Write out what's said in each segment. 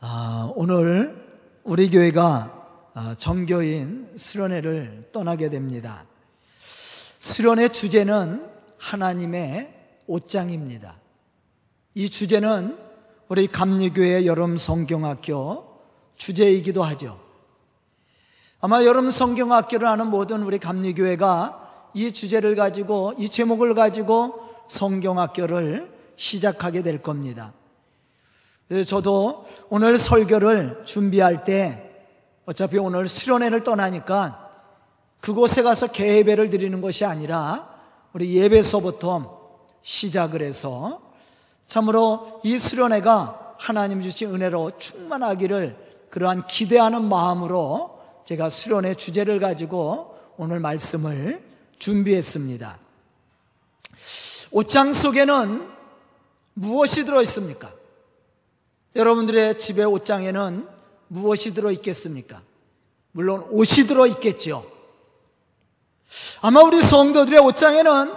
아, 오늘 우리 교회가 아, 정교인 수련회를 떠나게 됩니다. 수련회 주제는 하나님의 옷장입니다. 이 주제는 우리 감리교회 여름 성경학교 주제이기도 하죠. 아마 여름 성경학교를 하는 모든 우리 감리교회가 이 주제를 가지고 이 제목을 가지고 성경학교를 시작하게 될 겁니다. 저도 오늘 설교를 준비할 때 어차피 오늘 수련회를 떠나니까 그곳에 가서 개배를 드리는 것이 아니라 우리 예배서부터 시작을 해서 참으로 이 수련회가 하나님 주신 은혜로 충만하기를 그러한 기대하는 마음으로 제가 수련회 주제를 가지고 오늘 말씀을 준비했습니다. 옷장 속에는 무엇이 들어 있습니까? 여러분들의 집의 옷장에는 무엇이 들어 있겠습니까? 물론 옷이 들어 있겠죠. 아마 우리 성도들의 옷장에는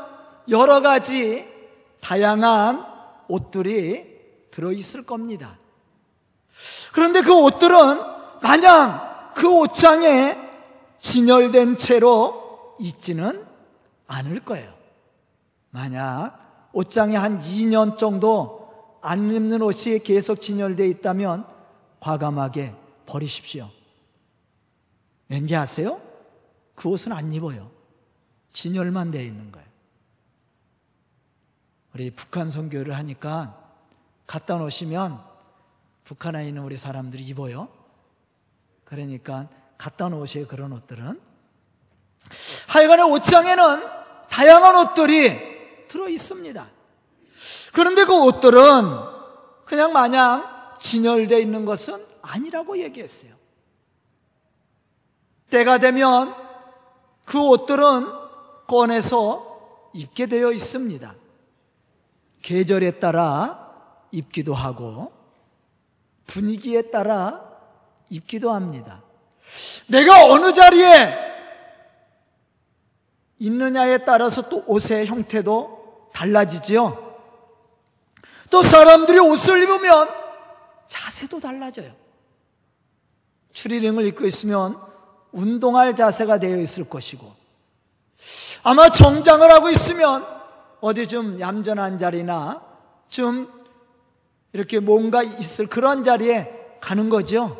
여러 가지 다양한 옷들이 들어 있을 겁니다. 그런데 그 옷들은 마냥 그 옷장에 진열된 채로 있지는 않을 거예요. 만약 옷장에 한 2년 정도 안 입는 옷이 계속 진열되어 있다면 과감하게 버리십시오. 왠지 아세요? 그 옷은 안 입어요. 진열만 되어 있는 거예요. 우리 북한 선교를 하니까 갖다 놓으시면 북한에 있는 우리 사람들이 입어요. 그러니까 갖다 놓으세요. 그런 옷들은. 하여간에 옷장에는 다양한 옷들이 들어 있습니다. 그런데 그 옷들은 그냥 마냥 진열되어 있는 것은 아니라고 얘기했어요. 때가 되면 그 옷들은 꺼내서 입게 되어 있습니다. 계절에 따라 입기도 하고 분위기에 따라 입기도 합니다. 내가 어느 자리에 있느냐에 따라서 또 옷의 형태도 달라지지요. 또 사람들이 옷을 입으면 자세도 달라져요. 추리링을 입고 있으면 운동할 자세가 되어 있을 것이고 아마 정장을 하고 있으면 어디 좀 얌전한 자리나 좀 이렇게 뭔가 있을 그런 자리에 가는 거죠.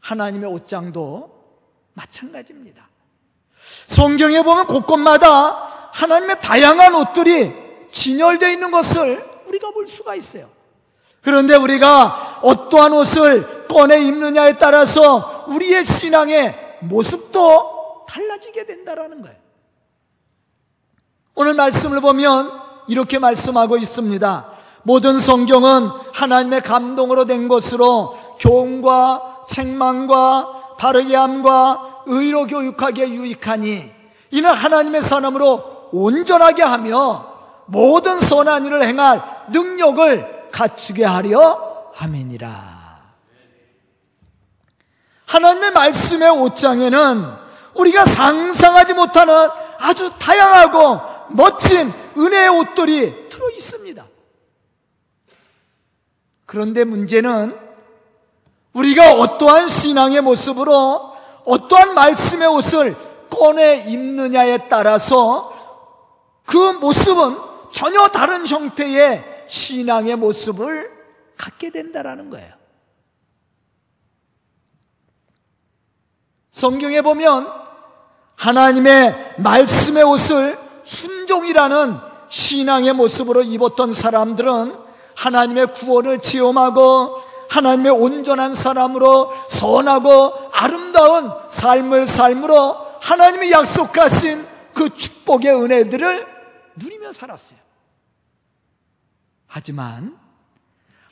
하나님의 옷장도 마찬가지입니다. 성경에 보면 곳곳마다 하나님의 다양한 옷들이 진열되어 있는 것을 우리가 볼 수가 있어요. 그런데 우리가 어떠한 옷을 꺼내 입느냐에 따라서 우리의 신앙의 모습도 달라지게 된다라는 거예요. 오늘 말씀을 보면 이렇게 말씀하고 있습니다. 모든 성경은 하나님의 감동으로 된 것으로 교훈과 책망과 바르게 함과 의로 교육하기에 유익하니 이는 하나님의 사람으로 온전하게 하며 모든 선한 일을 행할 능력을 갖추게 하려 함이니라. 하나님의 말씀의 옷장에는 우리가 상상하지 못하는 아주 다양하고 멋진 은혜의 옷들이 들어 있습니다. 그런데 문제는 우리가 어떠한 신앙의 모습으로 어떠한 말씀의 옷을 꺼내 입느냐에 따라서 그 모습은 전혀 다른 형태의 신앙의 모습을 갖게 된다라는 거예요. 성경에 보면 하나님의 말씀의 옷을 순종이라는 신앙의 모습으로 입었던 사람들은 하나님의 구원을 체험하고 하나님의 온전한 사람으로 선하고 아름다운 삶을 삶으로 하나님이 약속하신 그 축복의 은혜들을 누리며 살았어요. 하지만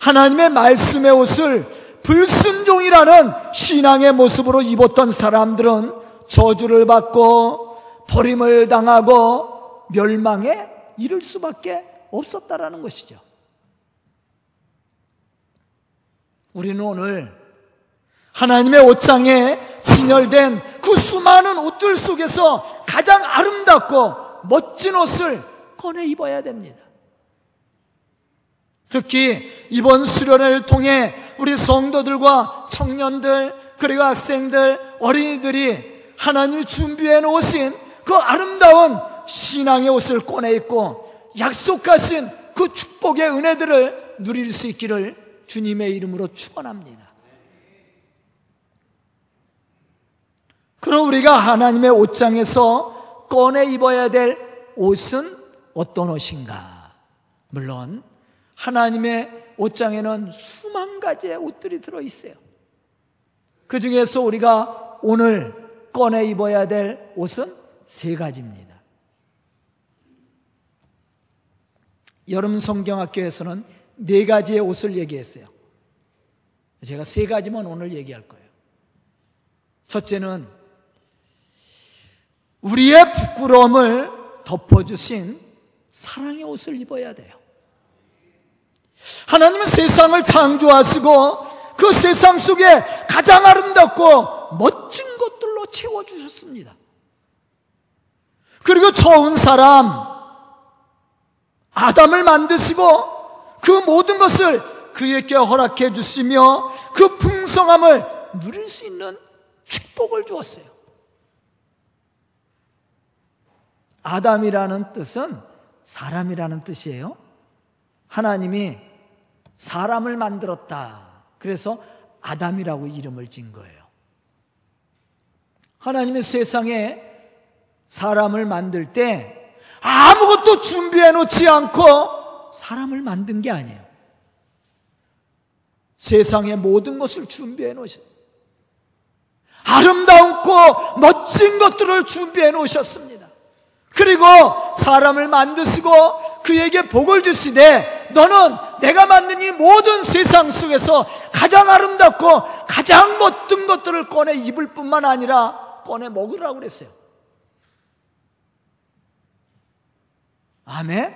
하나님의 말씀의 옷을 불순종이라는 신앙의 모습으로 입었던 사람들은 저주를 받고 버림을 당하고 멸망에 이를 수밖에 없었다라는 것이죠. 우리는 오늘 하나님의 옷장에 진열된 그 수많은 옷들 속에서 가장 아름답고 멋진 옷을 꺼내 입어야 됩니다. 특히 이번 수련회를 통해 우리 성도들과 청년들, 그리고 학생들, 어린이들이 하나님이 준비해 놓으신 그 아름다운 신앙의 옷을 꺼내 입고 약속하신 그 축복의 은혜들을 누릴 수 있기를 주님의 이름으로 축원합니다. 그럼 우리가 하나님의 옷장에서 꺼내 입어야 될 옷은 어떤 옷인가? 물론 하나님의 옷장에는 수만 가지의 옷들이 들어 있어요. 그 중에서 우리가 오늘 꺼내 입어야 될 옷은 세 가지입니다. 여름 성경학교에서는 네 가지의 옷을 얘기했어요. 제가 세 가지만 오늘 얘기할 거예요. 첫째는 우리의 부끄러움을 덮어주신 사랑의 옷을 입어야 돼요. 하나님은 세상을 창조하시고 그 세상 속에 가장 아름답고 멋진 것들로 채워주셨습니다. 그리고 좋은 사람, 아담을 만드시고 그 모든 것을 그에게 허락해 주시며 그 풍성함을 누릴 수 있는 축복을 주었어요. 아담이라는 뜻은 사람이라는 뜻이에요. 하나님이 사람을 만들었다. 그래서 아담이라고 이름을 진 거예요. 하나님의 세상에 사람을 만들 때 아무것도 준비해 놓지 않고 사람을 만든 게 아니에요. 세상의 모든 것을 준비해 놓으셨 아름다운고 멋진 것들을 준비해 놓으셨습니다. 그리고 사람을 만드시고 그에게 복을 주시되 너는 내가 만든 이 모든 세상 속에서 가장 아름답고 가장 멋진 것들을 꺼내 입을 뿐만 아니라 꺼내 먹으라고 그랬어요. 아멘?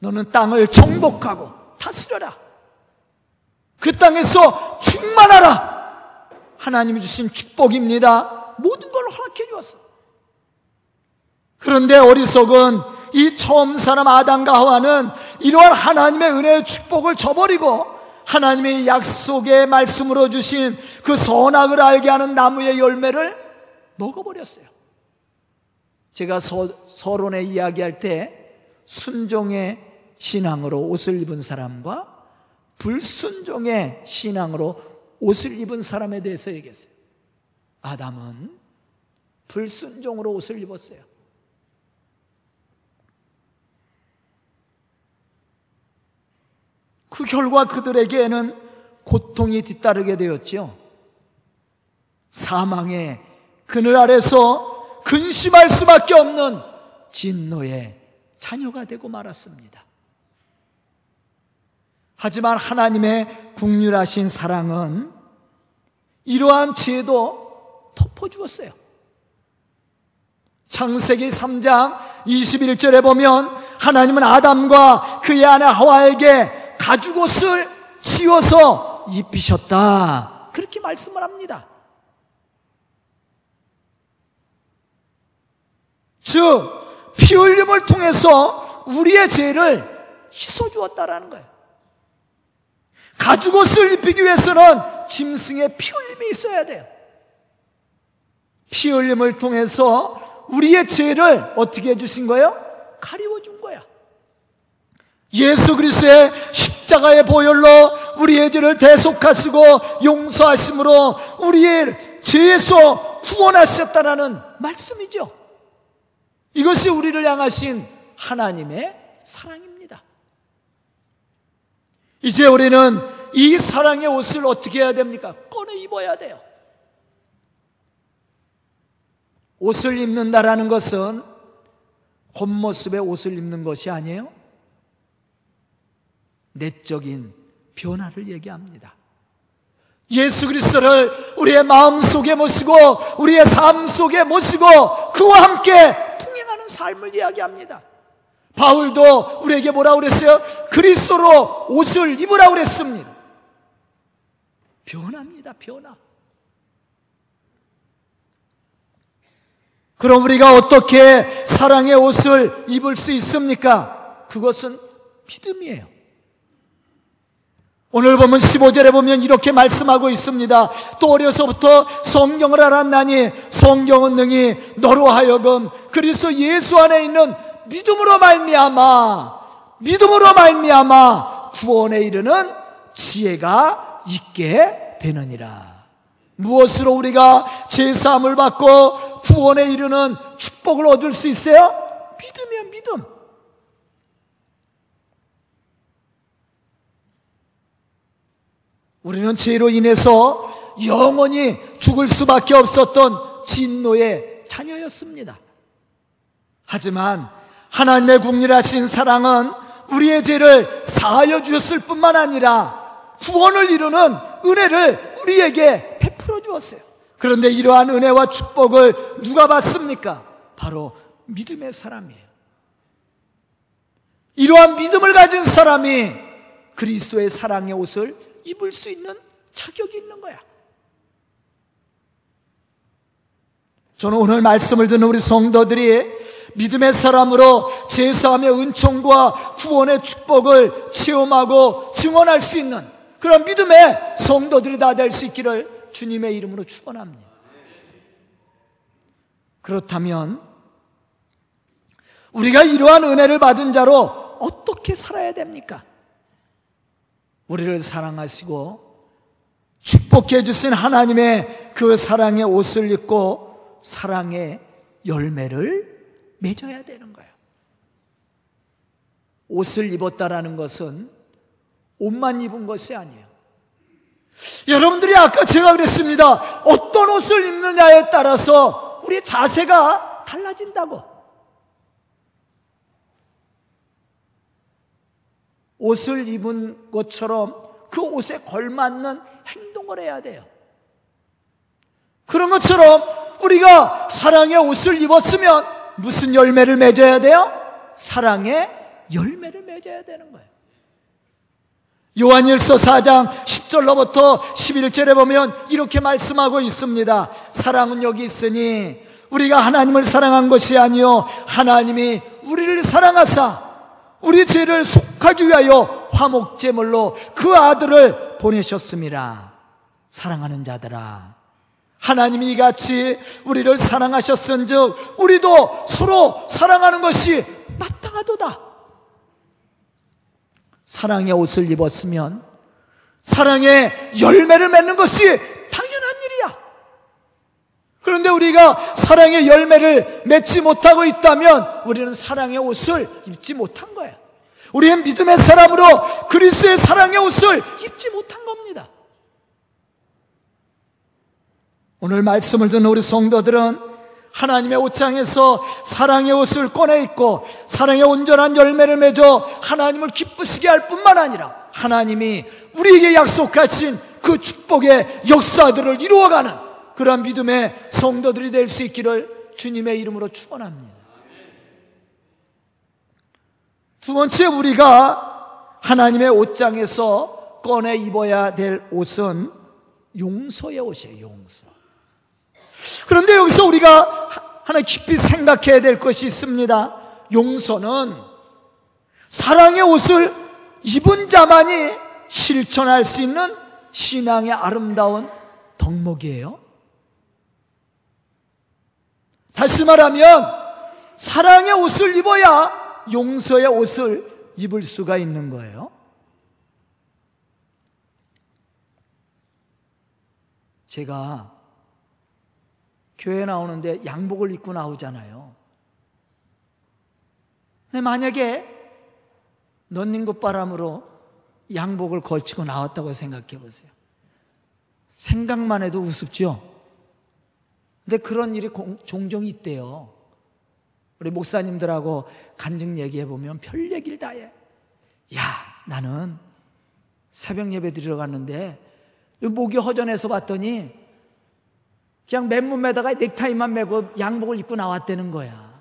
너는 땅을 정복하고 다스려라. 그 땅에서 충만하라. 하나님이 주신 축복입니다. 모든 걸 허락해 주었어. 그런데 어리석은 이 처음 사람 아담과 하와는 이러한 하나님의 은혜의 축복을 저버리고 하나님의 약속의 말씀으로 주신 그 선악을 알게 하는 나무의 열매를 먹어버렸어요. 제가 서, 서론에 이야기할 때 순종의 신앙으로 옷을 입은 사람과 불순종의 신앙으로 옷을 입은 사람에 대해서 얘기했어요. 아담은 불순종으로 옷을 입었어요. 그 결과 그들에게는 고통이 뒤따르게 되었죠. 사망의 그늘 아래서 근심할 수밖에 없는 진노의 자녀가 되고 말았습니다. 하지만 하나님의 국률하신 사랑은 이러한 죄도 덮어주었어요. 창세기 3장 21절에 보면 하나님은 아담과 그의 아내 하와에게 가죽옷을 지어서 입히셨다. 그렇게 말씀을 합니다. 즉, 피 흘림을 통해서 우리의 죄를 씻어주었다라는 거예요. 가죽옷을 입히기 위해서는 짐승의 피 흘림이 있어야 돼요. 피 흘림을 통해서 우리의 죄를 어떻게 해주신 거예요? 가리워 준 거야. 예수 그리스의 십자가의 보혈로 우리의 죄를 대속하시고 용서하심으로 우리의 죄에서 구원하셨다라는 말씀이죠. 이것이 우리를 향하신 하나님의 사랑입니다. 이제 우리는 이 사랑의 옷을 어떻게 해야 됩니까? 꺼내 입어야 돼요. 옷을 입는다라는 것은 겉모습의 옷을 입는 것이 아니에요. 내적인 변화를 얘기합니다. 예수 그리스도를 우리의 마음 속에 모시고 우리의 삶 속에 모시고 그와 함께 통행하는 삶을 이야기합니다. 바울도 우리에게 뭐라 그랬어요? 그리스도로 옷을 입으라 그랬습니다. 변합니다, 변화. 그럼 우리가 어떻게 사랑의 옷을 입을 수 있습니까? 그것은 믿음이에요. 오늘 보면 15절에 보면 이렇게 말씀하고 있습니다. 또 어려서부터 성경을 알았나니 성경은 능히 너로 하여금 그리스도 예수 안에 있는 믿음으로 말미암아 믿음으로 말미암아 구원에 이르는 지혜가 있게 되느니라. 무엇으로 우리가 제사함을 받고 구원에 이르는 축복을 얻을 수 있어요? 믿음이야, 믿음. 우리는 죄로 인해서 영원히 죽을 수밖에 없었던 진노의 자녀였습니다. 하지만 하나님의 국리하신 사랑은 우리의 죄를 사하여 주셨을 뿐만 아니라 구원을 이루는 은혜를 우리에게 베풀어 주었어요. 그런데 이러한 은혜와 축복을 누가 받습니까? 바로 믿음의 사람이에요. 이러한 믿음을 가진 사람이 그리스도의 사랑의 옷을 입을 수 있는 자격이 있는 거야. 저는 오늘 말씀을 듣는 우리 성도들이 믿음의 사람으로 제사함의 은총과 구원의 축복을 체험하고 증언할 수 있는 그런 믿음의 성도들이 다 될 수 있기를 주님의 이름으로 축원합니다. 그렇다면 우리가 이러한 은혜를 받은 자로 어떻게 살아야 됩니까? 우리를 사랑하시고 축복해 주신 하나님의 그 사랑의 옷을 입고 사랑의 열매를 맺어야 되는 거예요. 옷을 입었다라는 것은 옷만 입은 것이 아니에요. 여러분들이 아까 제가 그랬습니다. 어떤 옷을 입느냐에 따라서 우리의 자세가 달라진다고. 옷을 입은 것처럼 그 옷에 걸맞는 행동을 해야 돼요. 그런 것처럼 우리가 사랑의 옷을 입었으면 무슨 열매를 맺어야 돼요? 사랑의 열매를 맺어야 되는 거예요. 요한일서 4장 10절로부터 11절에 보면 이렇게 말씀하고 있습니다. 사랑은 여기 있으니 우리가 하나님을 사랑한 것이 아니요 하나님이 우리를 사랑하사 우리 죄를 속하기 위하여 화목제물로 그 아들을 보내셨습니다. 사랑하는 자들아 하나님이 이같이 우리를 사랑하셨은즉 우리도 서로 사랑하는 것이 마땅하도다. 사랑의 옷을 입었으면 사랑의 열매를 맺는 것이. 그런데 우리가 사랑의 열매를 맺지 못하고 있다면 우리는 사랑의 옷을 입지 못한 거야. 우리는 믿음의 사람으로 그리스의 사랑의 옷을 입지 못한 겁니다. 오늘 말씀을 듣는 우리 성도들은 하나님의 옷장에서 사랑의 옷을 꺼내 입고 사랑의 온전한 열매를 맺어 하나님을 기쁘시게 할 뿐만 아니라 하나님이 우리에게 약속하신 그 축복의 역사들을 이루어가는 그러한 믿음의 성도들이 될 수 있기를 주님의 이름으로 축원합니다. 두 번째 우리가 하나님의 옷장에서 꺼내 입어야 될 옷은 용서의 옷이에요. 용서. 그런데 여기서 우리가 하나 깊이 생각해야 될 것이 있습니다. 용서는 사랑의 옷을 입은 자만이 실천할 수 있는 신앙의 아름다운 덕목이에요. 다시 말하면 사랑의 옷을 입어야 용서의 옷을 입을 수가 있는 거예요. 제가 교회 나오는데 양복을 입고 나오잖아요. 근데 만약에 넌닝굿 바람으로 양복을 걸치고 나왔다고 생각해 보세요. 생각만 해도 우습죠? 근데 그런 일이 종종 있대요. 우리 목사님들하고 간증 얘기해 보면 별 얘기를 다 해. 야, 나는 새벽 예배 드리러 갔는데 목이 허전해서 봤더니 그냥 맨몸에다가 넥타이만 메고 양복을 입고 나왔다는 거야.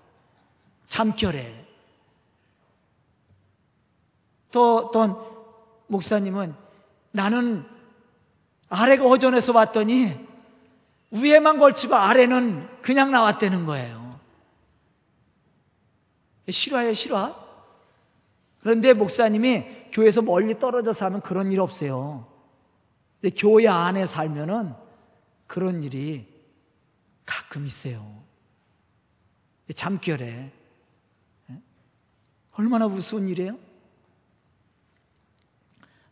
잠결에. 또 어떤 목사님은 나는 아래가 허전해서 봤더니 위에만 걸치고 아래는 그냥 나왔다는 거예요. 싫어요, 싫어. 그런데 목사님이 교회에서 멀리 떨어져서 하면 그런 일 없어요. 근데 교회 안에 살면은 그런 일이 가끔 있어요. 잠결에. 얼마나 우스운 일이에요?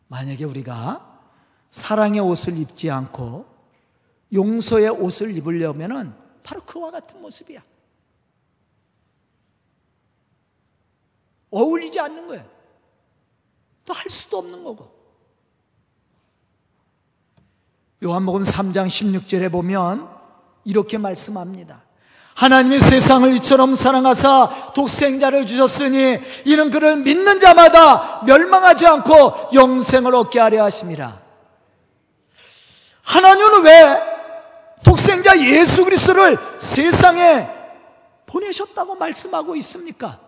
만약에 우리가 사랑의 옷을 입지 않고 용서의 옷을 입으려면은 바로 그와 같은 모습이야. 어울리지 않는 거예요. 또 할 수도 없는 거고. 요한복음 3장 16절에 보면 이렇게 말씀합니다. 하나님이 세상을 이처럼 사랑하사 독생자를 주셨으니 이는 그를 믿는 자마다 멸망하지 않고 영생을 얻게 하려 하심이라. 하나님은 왜 예수 그리스도를 세상에 보내셨다고 말씀하고 있습니까?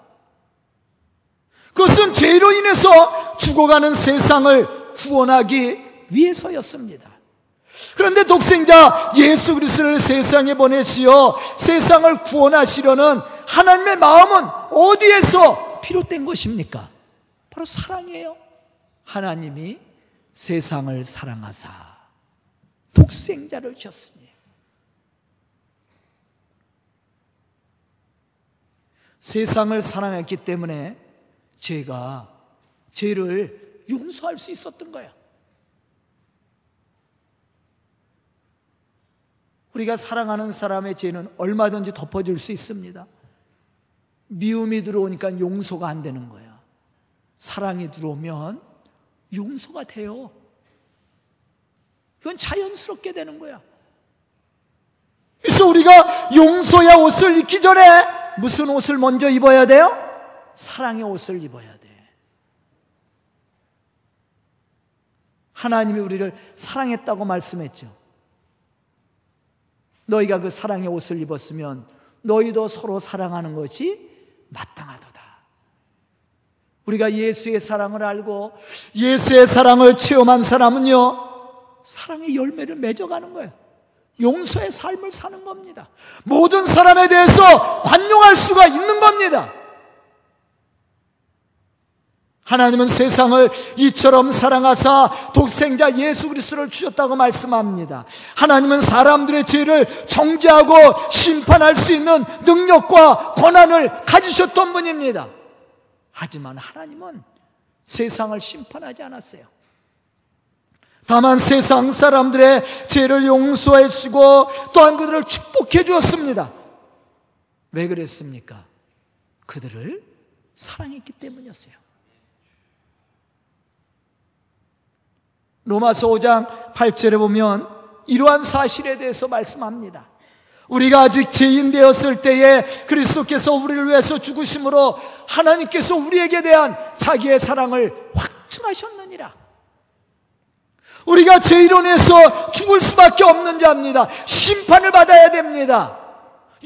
그것은 죄로 인해서 죽어가는 세상을 구원하기 위해서였습니다. 그런데 독생자 예수 그리스도를 세상에 보내시어 세상을 구원하시려는 하나님의 마음은 어디에서 비롯된 것입니까? 바로 사랑이에요. 하나님이 세상을 사랑하사 독생자를 주셨으니 세상을 사랑했기 때문에 죄가 죄를 용서할 수 있었던 거예요. 우리가 사랑하는 사람의 죄는 얼마든지 덮어줄 수 있습니다. 미움이 들어오니까 용서가 안 되는 거야. 사랑이 들어오면 용서가 돼요. 이건 자연스럽게 되는 거야. 그래서 우리가 용서의 옷을 입기 전에 무슨 옷을 먼저 입어야 돼요? 사랑의 옷을 입어야 돼. 하나님이 우리를 사랑했다고 말씀했죠. 너희가 그 사랑의 옷을 입었으면 너희도 서로 사랑하는 것이 마땅하도다. 우리가 예수의 사랑을 알고 예수의 사랑을 체험한 사람은요, 사랑의 열매를 맺어가는 거예요. 용서의 삶을 사는 겁니다. 모든 사람에 대해서 관용할 수가 있는 겁니다. 하나님은 세상을 이처럼 사랑하사 독생자 예수 그리스도를 주셨다고 말씀합니다. 하나님은 사람들의 죄를 정죄하고 심판할 수 있는 능력과 권한을 가지셨던 분입니다. 하지만 하나님은 세상을 심판하지 않았어요. 다만 세상 사람들의 죄를 용서해 주고 또한 그들을 축복해 주었습니다. 왜 그랬습니까? 그들을 사랑했기 때문이었어요. 로마서 5장 8절에 보면 이러한 사실에 대해서 말씀합니다. 우리가 아직 죄인 되었을 때에 그리스도께서 우리를 위해서 죽으심으로 하나님께서 우리에게 대한 자기의 사랑을 확증하셨느니라. 우리가 인해서 죽을 수밖에 없는 자입니다. 심판을 받아야 됩니다.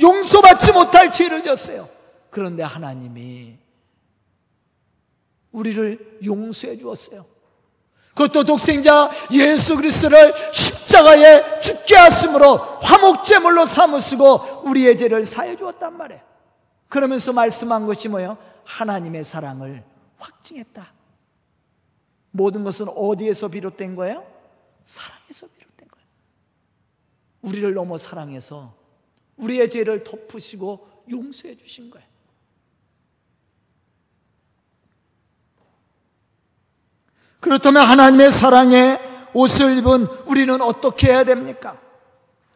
용서받지 못할 죄를 졌어요. 그런데 하나님이 우리를 용서해 주었어요. 그것도 독생자 예수 그리스도를 십자가에 죽게 하심으로 화목제물로 삼으시고 우리의 죄를 사해 주었단 말이에요. 그러면서 말씀한 것이 뭐예요? 하나님의 사랑을 확증했다. 모든 것은 어디에서 비롯된 거예요? 사랑에서 비롯된 거예요. 우리를 너무 사랑해서 우리의 죄를 덮으시고 용서해 주신 거예요. 그렇다면 하나님의 사랑에 옷을 입은 우리는 어떻게 해야 됩니까?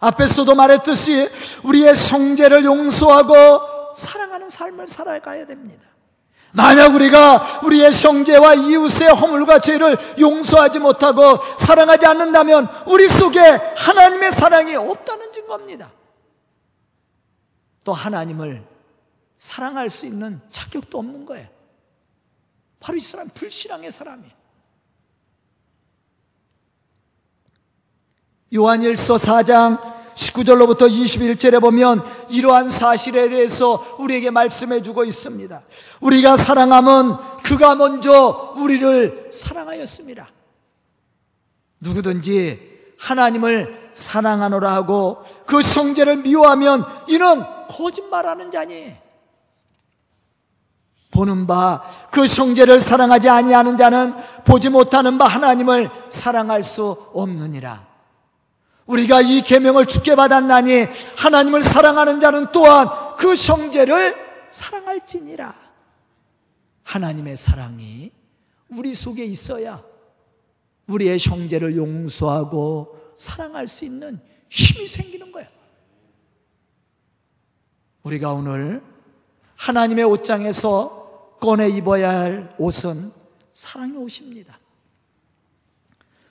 앞에서도 말했듯이 우리의 성제를 용서하고 사랑하는 삶을 살아가야 됩니다. 만약 우리가 우리의 성제와 이웃의 허물과 죄를 용서하지 못하고 사랑하지 않는다면 우리 속에 하나님의 사랑이 없다는 증거입니다. 또 하나님을 사랑할 수 있는 자격도 없는 거예요. 바로 이 사람 불신앙의 사람이에요. 요한일서 4장 19절로부터 21절에 보면 이러한 사실에 대해서 우리에게 말씀해 주고 있습니다. 우리가 사랑함은 그가 먼저 우리를 사랑하였습니다. 누구든지 하나님을 사랑하노라 하고 그 성제를 미워하면 이는 거짓말하는 자니 보는 바그 형제를 사랑하지 아니하는 자는 보지 못하는 바 하나님을 사랑할 수 없느니라. 우리가 이 계명을 주께 받았나니 하나님을 사랑하는 자는 또한 그 형제를 사랑할지니라. 하나님의 사랑이 우리 속에 있어야 우리의 형제를 용서하고 사랑할 수 있는 힘이 생기는 거예요. 우리가 오늘 하나님의 옷장에서 꺼내 입어야 할 옷은 사랑의 옷입니다.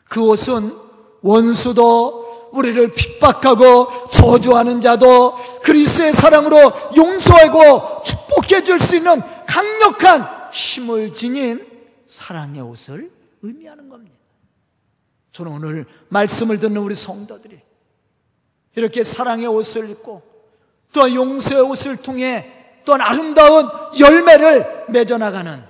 그 옷은 원수도 우리를 핍박하고 저주하는 자도 그리스의 사랑으로 용서하고 축복해 줄 수 있는 강력한 힘을 지닌 사랑의 옷을 의미하는 겁니다. 저는 오늘 말씀을 듣는 우리 성도들이 이렇게 사랑의 옷을 입고 또 용서의 옷을 통해 또한 아름다운 열매를 맺어나가는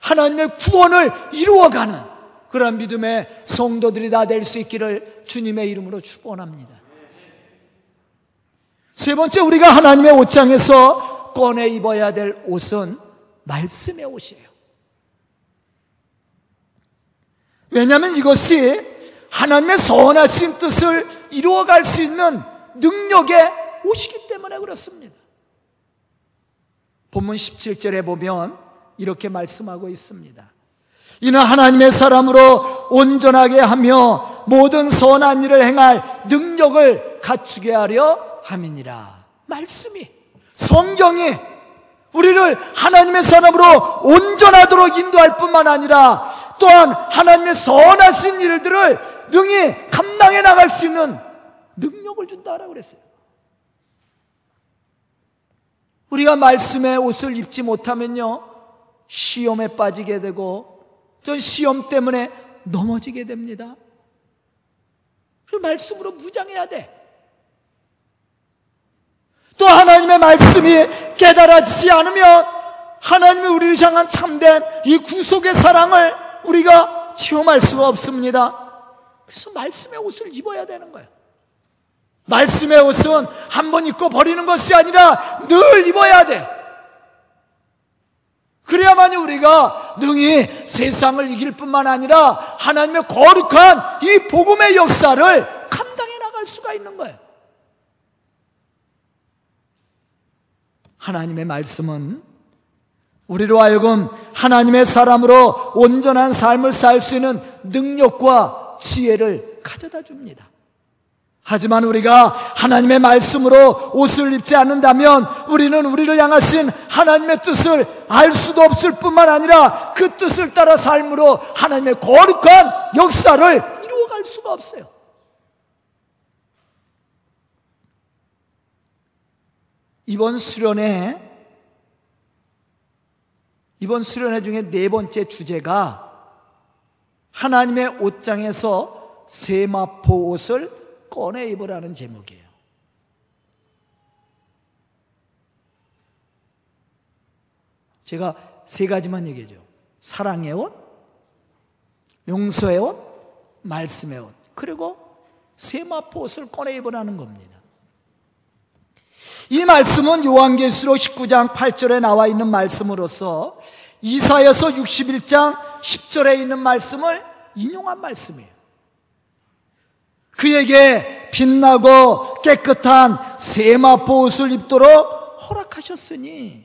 하나님의 구원을 이루어가는 그런 믿음의 성도들이 다 될 수 있기를 주님의 이름으로 축원합니다. 세 번째 우리가 하나님의 옷장에서 꺼내 입어야 될 옷은 말씀의 옷이에요. 왜냐하면 이것이 하나님의 선하신 뜻을 이루어갈 수 있는 능력의 옷이기 때문에 그렇습니다. 본문 17절에 보면 이렇게 말씀하고 있습니다. 이는 하나님의 사람으로 온전하게 하며 모든 선한 일을 행할 능력을 갖추게 하려 함이니라. 말씀이, 성경이 우리를 하나님의 사람으로 온전하도록 인도할 뿐만 아니라 또한 하나님의 선하신 일들을 능히 감당해 나갈 수 있는 능력을 준다라고 그랬어요. 우리가 말씀의 옷을 입지 못하면요, 시험에 빠지게 되고, 전 시험 때문에 넘어지게 됩니다. 그 말씀으로 무장해야 돼. 또 하나님의 말씀이 깨달아지지 않으면 하나님의 우리를 향한 참된 이 구속의 사랑을 우리가 체험할 수가 없습니다. 그래서 말씀의 옷을 입어야 되는 거예요. 말씀의 옷은 한 번 입고 버리는 것이 아니라 늘 입어야 돼. 그래야만이 우리가 능히 세상을 이길 뿐만 아니라 하나님의 거룩한 이 복음의 역사를 감당해 나갈 수가 있는 거예요. 하나님의 말씀은 우리로 하여금 하나님의 사람으로 온전한 삶을 살 수 있는 능력과 지혜를 가져다 줍니다. 하지만 우리가 하나님의 말씀으로 옷을 입지 않는다면 우리는 우리를 향하신 하나님의 뜻을 알 수도 없을 뿐만 아니라 그 뜻을 따라 삶으로 하나님의 거룩한 역사를 이루어갈 수가 없어요. 이번 수련회 이번 수련회 중에 네 번째 주제가 하나님의 옷장에서 세마포 옷을 꺼내 입으라는 제목이에요. 제가 세 가지만 얘기해죠. 사랑의 옷, 용서의 옷, 말씀의 옷, 그리고 세마포 옷을 꺼내 입으라는 겁니다. 이 말씀은 요한계시록 19장 8절에 나와 있는 말씀으로서 이사여서 61장 10절에 있는 말씀을 인용한 말씀이에요. 그에게 빛나고 깨끗한 세마포 옷을 입도록 허락하셨으니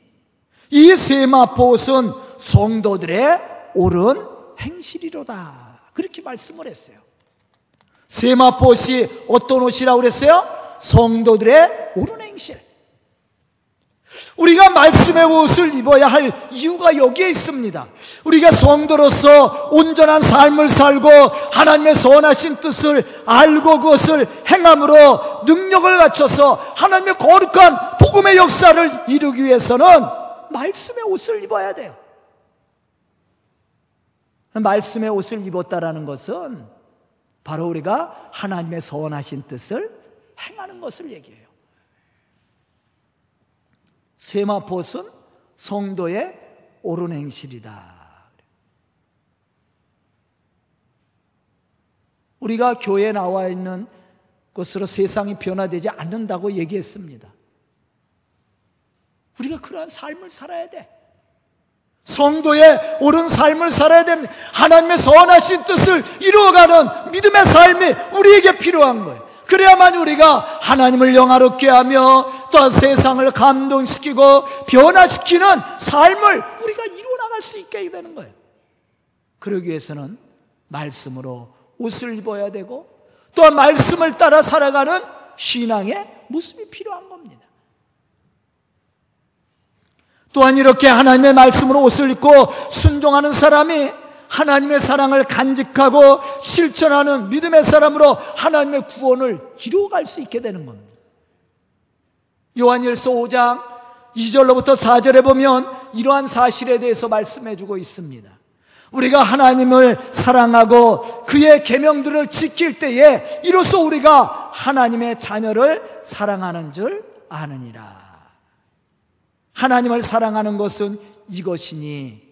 이 세마포 옷은 성도들의 옳은 행실이로다. 그렇게 말씀을 했어요. 세마포 옷이 어떤 옷이라고 그랬어요? 성도들의 옳은 행실. 우리가 말씀의 옷을 입어야 할 이유가 여기에 있습니다. 우리가 성도로서 온전한 삶을 살고 하나님의 선하신 뜻을 알고 그것을 행함으로 능력을 갖춰서 하나님의 거룩한 복음의 역사를 이루기 위해서는 말씀의 옷을 입어야 돼요. 말씀의 옷을 입었다라는 것은 바로 우리가 하나님의 선하신 뜻을 행하는 것을 얘기해요. 세마포은 성도의 옳은 행실이다. 우리가 교회에 나와 있는 것으로 세상이 변화되지 않는다고 얘기했습니다. 우리가 그러한 삶을 살아야 돼. 성도의 옳은 삶을 살아야 되는 하나님의 선하신 뜻을 이루어가는 믿음의 삶이 우리에게 필요한 거예요. 그래야만 우리가 하나님을 영화롭게 하며 또한 세상을 감동시키고 변화시키는 삶을 우리가 이루어 나갈 수 있게 되는 거예요. 그러기 위해서는 말씀으로 옷을 입어야 되고 또한 말씀을 따라 살아가는 신앙의 모습이 필요한 겁니다. 또한 이렇게 하나님의 말씀으로 옷을 입고 순종하는 사람이 하나님의 사랑을 간직하고 실천하는 믿음의 사람으로 하나님의 구원을 이루어갈 수 있게 되는 겁니다. 요한일서 5장 2절로부터 4절에 보면 이러한 사실에 대해서 말씀해 주고 있습니다. 우리가 하나님을 사랑하고 그의 계명들을 지킬 때에 이로써 우리가 하나님의 자녀를 사랑하는 줄 아느니라. 하나님을 사랑하는 것은 이것이니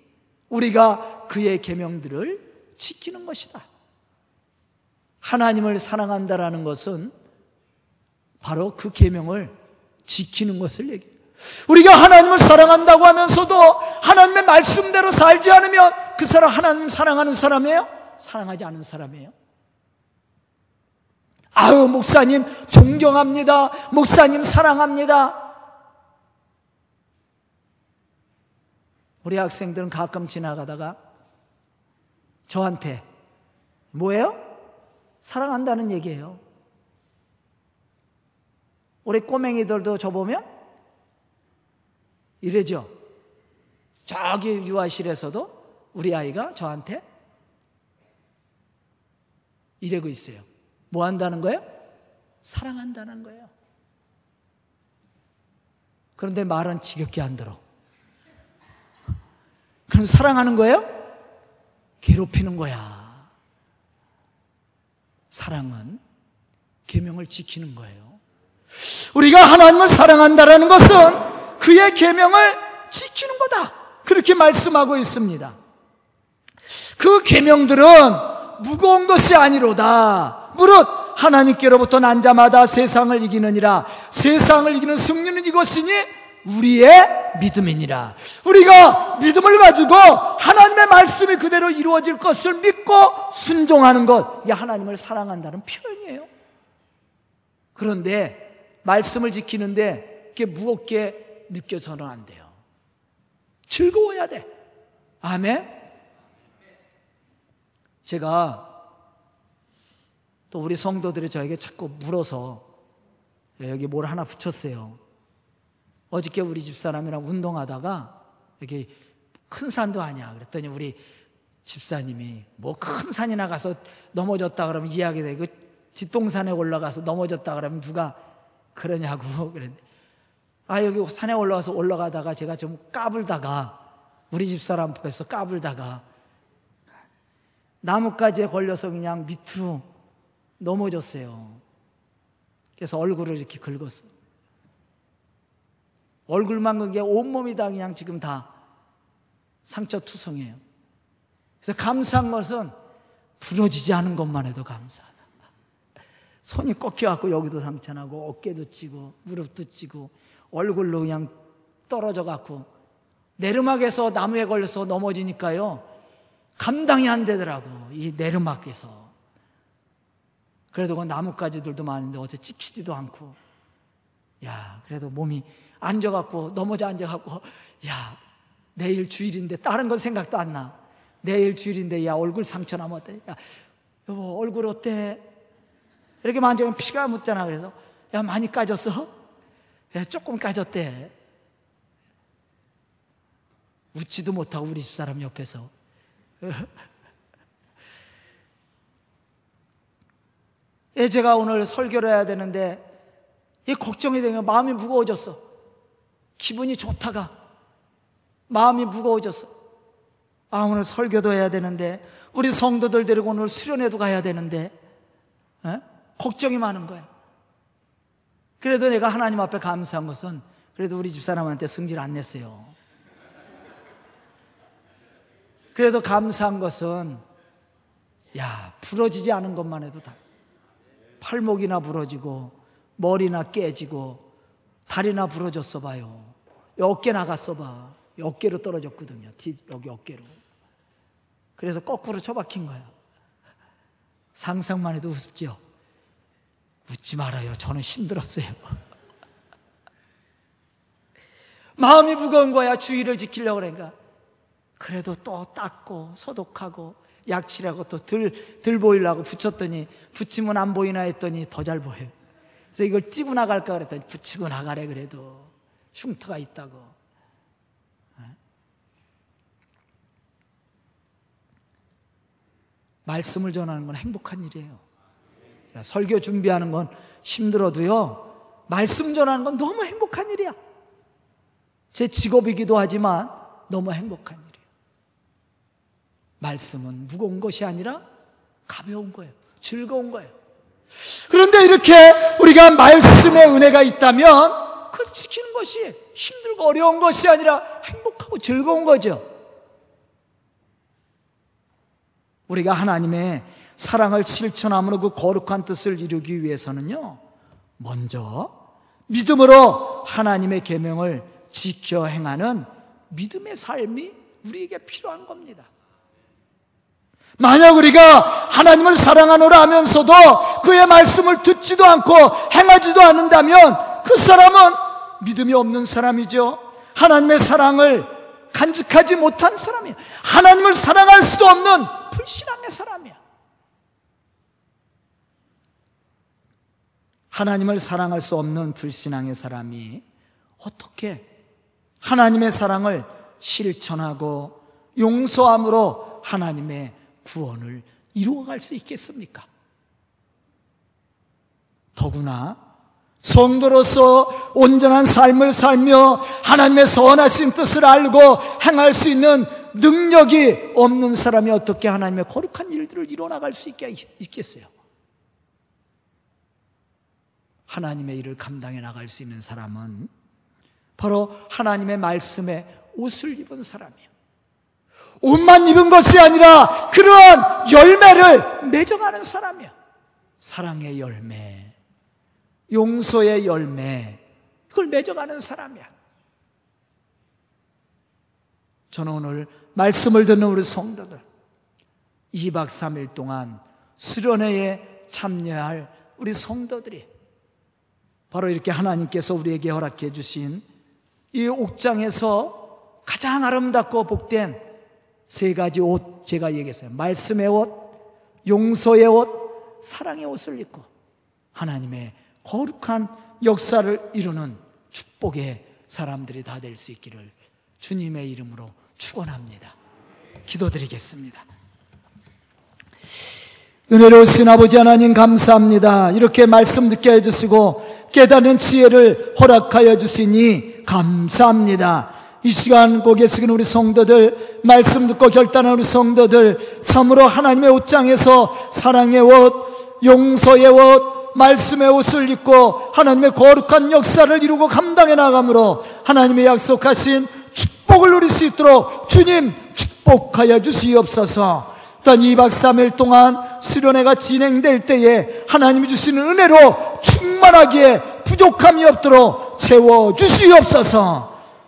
우리가 그의 계명들을 지키는 것이다. 하나님을 사랑한다라는 것은 바로 그 계명을 지키는 것을 얘기해요. 우리가 하나님을 사랑한다고 하면서도 하나님의 말씀대로 살지 않으면 그 사람 하나님 사랑하는 사람이에요? 사랑하지 않은 사람이에요? 아유, 목사님 존경합니다. 목사님 사랑합니다. 우리 학생들은 가끔 지나가다가 저한테 뭐예요? 사랑한다는 얘기예요. 우리 꼬맹이들도 저 보면 이래죠. 저기 유아실에서도 우리 아이가 저한테 이러고 있어요. 뭐 한다는 거예요? 사랑한다는 거예요. 그런데 말은 지겹게 안 들어. 그럼 사랑하는 거예요? 괴롭히는 거야. 사랑은 계명을 지키는 거예요. 우리가 하나님을 사랑한다라는 것은 그의 계명을 지키는 거다. 그렇게 말씀하고 있습니다. 그 계명들은 무거운 것이 아니로다. 무릇 하나님께로부터 난 자마다 세상을 이기느니라. 세상을 이기는 승리는 이것이니 우리의 믿음이니라. 우리가 믿음을 가지고 하나님의 말씀이 그대로 이루어질 것을 믿고 순종하는 것, 이 하나님을 사랑한다는 표현이에요. 그런데 말씀을 지키는데 그게 무겁게 느껴서는 안 돼요. 즐거워야 돼. 아멘. 제가 또 우리 성도들이 저에게 자꾸 물어서 여기 뭘 하나 붙였어요. 어저께 우리 집 사람이랑 운동하다가 이렇게 큰 산도 아니야. 그랬더니 우리 집사님이 뭐 큰 산이나 가서 넘어졌다 그러면 이야기 되고 뒷동산에 올라가서 넘어졌다 그러면 누가 그러냐고 그랬는데 아 여기 산에 올라가서 올라가다가 제가 좀 까불다가 우리 집사람 앞에서 까불다가 나뭇가지에 걸려서 그냥 밑으로 넘어졌어요. 그래서 얼굴을 이렇게 긁었어. 얼굴만 그게 온몸이 다 그냥 지금 다 상처 투성이에요. 그래서 감사한 것은 부러지지 않은 것만 해도 감사하다. 손이 꺾여갖고 여기도 상처나고 어깨도 찌고 무릎도 찌고 얼굴로 그냥 떨어져갖고 내르막에서 나무에 걸려서 넘어지니까요 감당이 안 되더라고 이 내르막에서 그래도 그 나뭇가지들도 많은데 어째 찍히지도 않고 야 그래도 몸이 앉아갖고 넘어져 앉아갖고 야 내일 주일인데 다른 건 생각도 안 나. 내일 주일인데 야 얼굴 상처 남았대. 야 여보 얼굴 어때? 이렇게 만지면 피가 묻잖아. 그래서 야 많이 까졌어? 야 조금 까졌대. 웃지도 못하고 우리 집사람 옆에서 예, 제가 오늘 설교를 해야 되는데 이 걱정이 되면 마음이 무거워졌어. 기분이 좋다가 마음이 무거워졌어. 아, 오늘 설교도 해야 되는데, 우리 성도들 데리고 오늘 수련회도 가야 되는데, 에? 걱정이 많은 거야. 그래도 내가 하나님 앞에 감사한 것은 그래도 우리 집사람한테 성질 안 냈어요. 그래도 감사한 것은 야, 부러지지 않은 것만 해도 다. 팔목이나 부러지고 머리나 깨지고 다리나 부러졌어 봐요. 어깨 나갔어 봐. 어깨로 떨어졌거든요. 여기 어깨로. 그래서 거꾸로 처박힌 거야. 상상만 해도 우습죠? 웃지 말아요. 저는 힘들었어요. 마음이 무거운 거야. 주의를 지키려고 그러니까. 그래도 또 닦고 소독하고 약칠하고 또 들, 들 보이려고 붙였더니 붙이면 안 보이나 했더니 더 잘 보여요. 그래서 이걸 찌고 나갈까 그랬더니 붙이고 나가래 그래도 흉터가 있다고. 말씀을 전하는 건 행복한 일이에요. 설교 준비하는 건 힘들어도요, 말씀 전하는 건 너무 행복한 일이야. 제 직업이기도 하지만 너무 행복한 일이에요. 말씀은 무거운 것이 아니라 가벼운 거예요. 즐거운 거예요. 그런데 이렇게 우리가 말씀의 은혜가 있다면 그 지키는 것이 힘들고 어려운 것이 아니라 행복하고 즐거운 거죠. 우리가 하나님의 사랑을 실천함으로 그 거룩한 뜻을 이루기 위해서는요. 먼저 믿음으로 하나님의 계명을 지켜 행하는 믿음의 삶이 우리에게 필요한 겁니다. 만약 우리가 하나님을 사랑하노라 하면서도 그의 말씀을 듣지도 않고 행하지도 않는다면 그 사람은 믿음이 없는 사람이죠. 하나님의 사랑을 간직하지 못한 사람이에요. 하나님을 사랑할 수도 없는 불신앙의 사람이야. 하나님을 사랑할 수 없는 불신앙의 사람이 어떻게 하나님의 사랑을 실천하고 용서함으로 하나님의 구원을 이루어갈 수 있겠습니까? 더구나 성도로서 온전한 삶을 살며 하나님의 선하신 뜻을 알고 행할 수 있는 능력이 없는 사람이 어떻게 하나님의 거룩한 일들을 이뤄나갈 수 있겠어요? 하나님의 일을 감당해 나갈 수 있는 사람은 바로 하나님의 말씀에 옷을 입은 사람이에요. 옷만 입은 것이 아니라 그러한 열매를 맺어가는 사람이야. 사랑의 열매, 용서의 열매, 그걸 맺어가는 사람이야. 저는 오늘 말씀을 듣는 우리 성도들 2박 3일 동안 수련회에 참여할 우리 성도들이 바로 이렇게 하나님께서 우리에게 허락해 주신 이 옥장에서 가장 아름답고 복된 세 가지 옷 제가 얘기했어요. 말씀의 옷, 용서의 옷, 사랑의 옷을 입고 하나님의 거룩한 역사를 이루는 축복의 사람들이 다 될 수 있기를 주님의 이름으로 축원합니다. 기도드리겠습니다. 은혜로우신 아버지 하나님 감사합니다. 이렇게 말씀 듣게 해주시고 깨닫는 지혜를 허락하여 주시니 감사합니다. 이 시간 고 계시는 우리 성도들, 말씀 듣고 결단한 우리 성도들, 참으로 하나님의 옷장에서 사랑의 옷, 용서의 옷, 말씀의 옷을 입고 하나님의 거룩한 역사를 이루고 감당해 나가므로 하나님의 약속하신 축복을 누릴 수 있도록 주님 축복하여 주시옵소서. 또한 2박 3일 동안 수련회가 진행될 때에 하나님이 주시는 은혜로 충만하기에 부족함이 없도록 채워 주시옵소서.